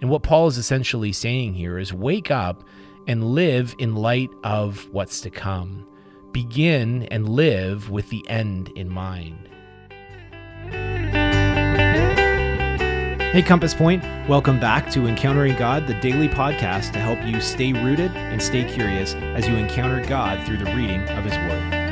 And what Paul is essentially saying here is wake up and live in light of what's to come. Begin and live with the end in mind. Hey, Compass Point, welcome back to Encountering God, the daily podcast to help you stay rooted and stay curious as you encounter God through the reading of His Word.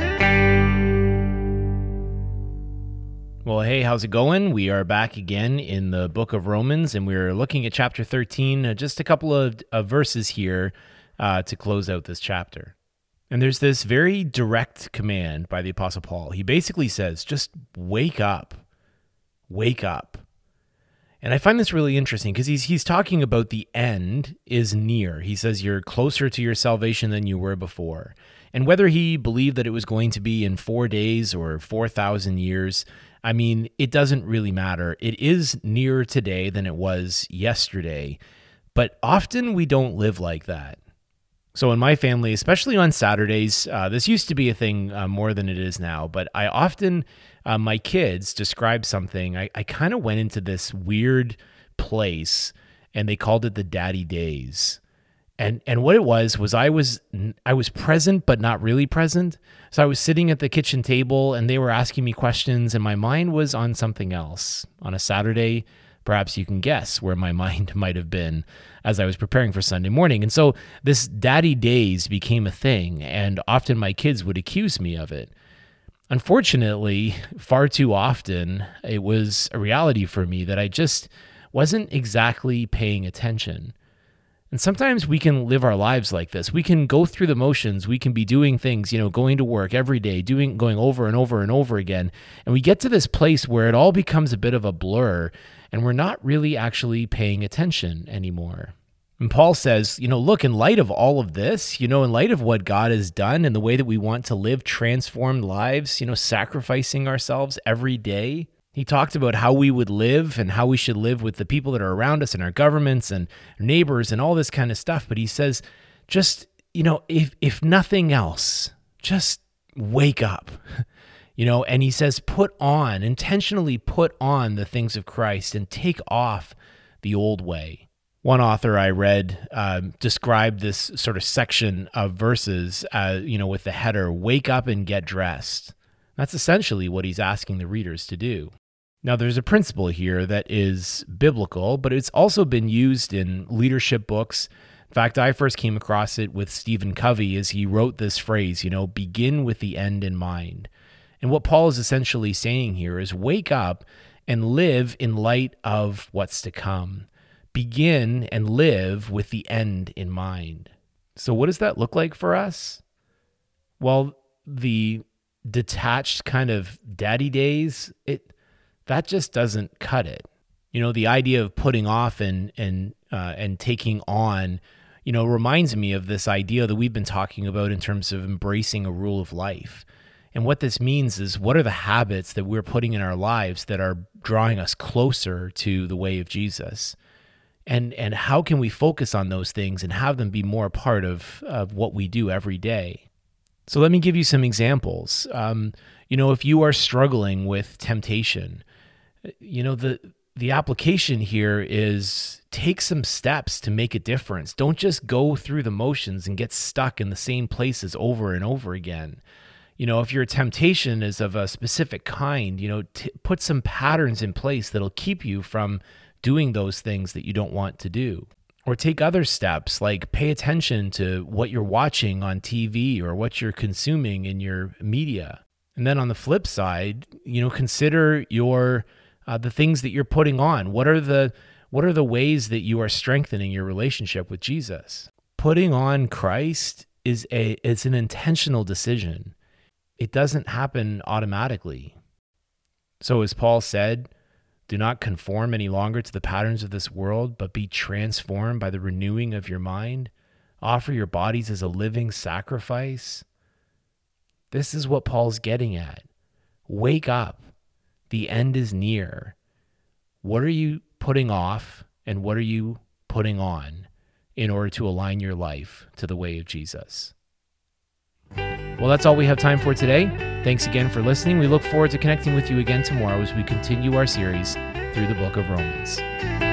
Well, hey, how's it going? We are back again in the book of Romans, and we're looking at chapter 13, uh, just a couple of, of verses here uh, to close out this chapter. And there's this very direct command by the Apostle Paul. He basically says, just wake up, wake up. And I find this really interesting because he's he's talking about the end is near. He says you're closer to your salvation than you were before. And whether he believed that it was going to be in 4 days or 4000 years, I mean, it doesn't really matter. It is nearer today than it was yesterday. But often we don't live like that. So in my family, especially on Saturdays, uh, this used to be a thing uh, more than it is now. But I often, uh, my kids describe something. I, I kind of went into this weird place, and they called it the daddy days. And and what it was was I was I was present but not really present. So I was sitting at the kitchen table, and they were asking me questions, and my mind was on something else. On a Saturday, perhaps you can guess where my mind might have been as I was preparing for Sunday morning. And so this daddy days became a thing, and often my kids would accuse me of it. Unfortunately, far too often, it was a reality for me that I just wasn't exactly paying attention. And sometimes we can live our lives like this. We can go through the motions. We can be doing things, you know, going to work every day, doing going over and over and over again. And we get to this place where it all becomes a bit of a blur and we're not really actually paying attention anymore. And Paul says, you know, look, in light of all of this, you know, in light of what God has done and the way that we want to live transformed lives, you know, sacrificing ourselves every day, he talked about how we would live and how we should live with the people that are around us and our governments and neighbors and all this kind of stuff. But he says, just, you know, if, if nothing else, just wake up. You know, and he says, put on, intentionally put on the things of Christ and take off the old way. One author I read uh, described this sort of section of verses, uh, you know, with the header, Wake up and get dressed. That's essentially what he's asking the readers to do. Now, there's a principle here that is biblical, but it's also been used in leadership books. In fact, I first came across it with Stephen Covey as he wrote this phrase, you know, begin with the end in mind. And what Paul is essentially saying here is wake up and live in light of what's to come. Begin and live with the end in mind. So, what does that look like for us? Well, the detached kind of daddy days, it that just doesn't cut it. You know, the idea of putting off and and uh, and taking on, you know, reminds me of this idea that we've been talking about in terms of embracing a rule of life. And what this means is what are the habits that we're putting in our lives that are drawing us closer to the way of Jesus? And and how can we focus on those things and have them be more a part of, of what we do every day? So let me give you some examples. Um, you know, if you are struggling with temptation, you know the the application here is take some steps to make a difference. Don't just go through the motions and get stuck in the same places over and over again. You know, if your temptation is of a specific kind, you know, t- put some patterns in place that'll keep you from doing those things that you don't want to do. Or take other steps like pay attention to what you're watching on TV or what you're consuming in your media. And then on the flip side, you know, consider your uh, the things that you're putting on. What are the what are the ways that you are strengthening your relationship with Jesus? Putting on Christ is a it's an intentional decision. It doesn't happen automatically. So as Paul said, do not conform any longer to the patterns of this world, but be transformed by the renewing of your mind. Offer your bodies as a living sacrifice. This is what Paul's getting at. Wake up. The end is near. What are you putting off and what are you putting on in order to align your life to the way of Jesus? Well, that's all we have time for today. Thanks again for listening. We look forward to connecting with you again tomorrow as we continue our series through the book of Romans.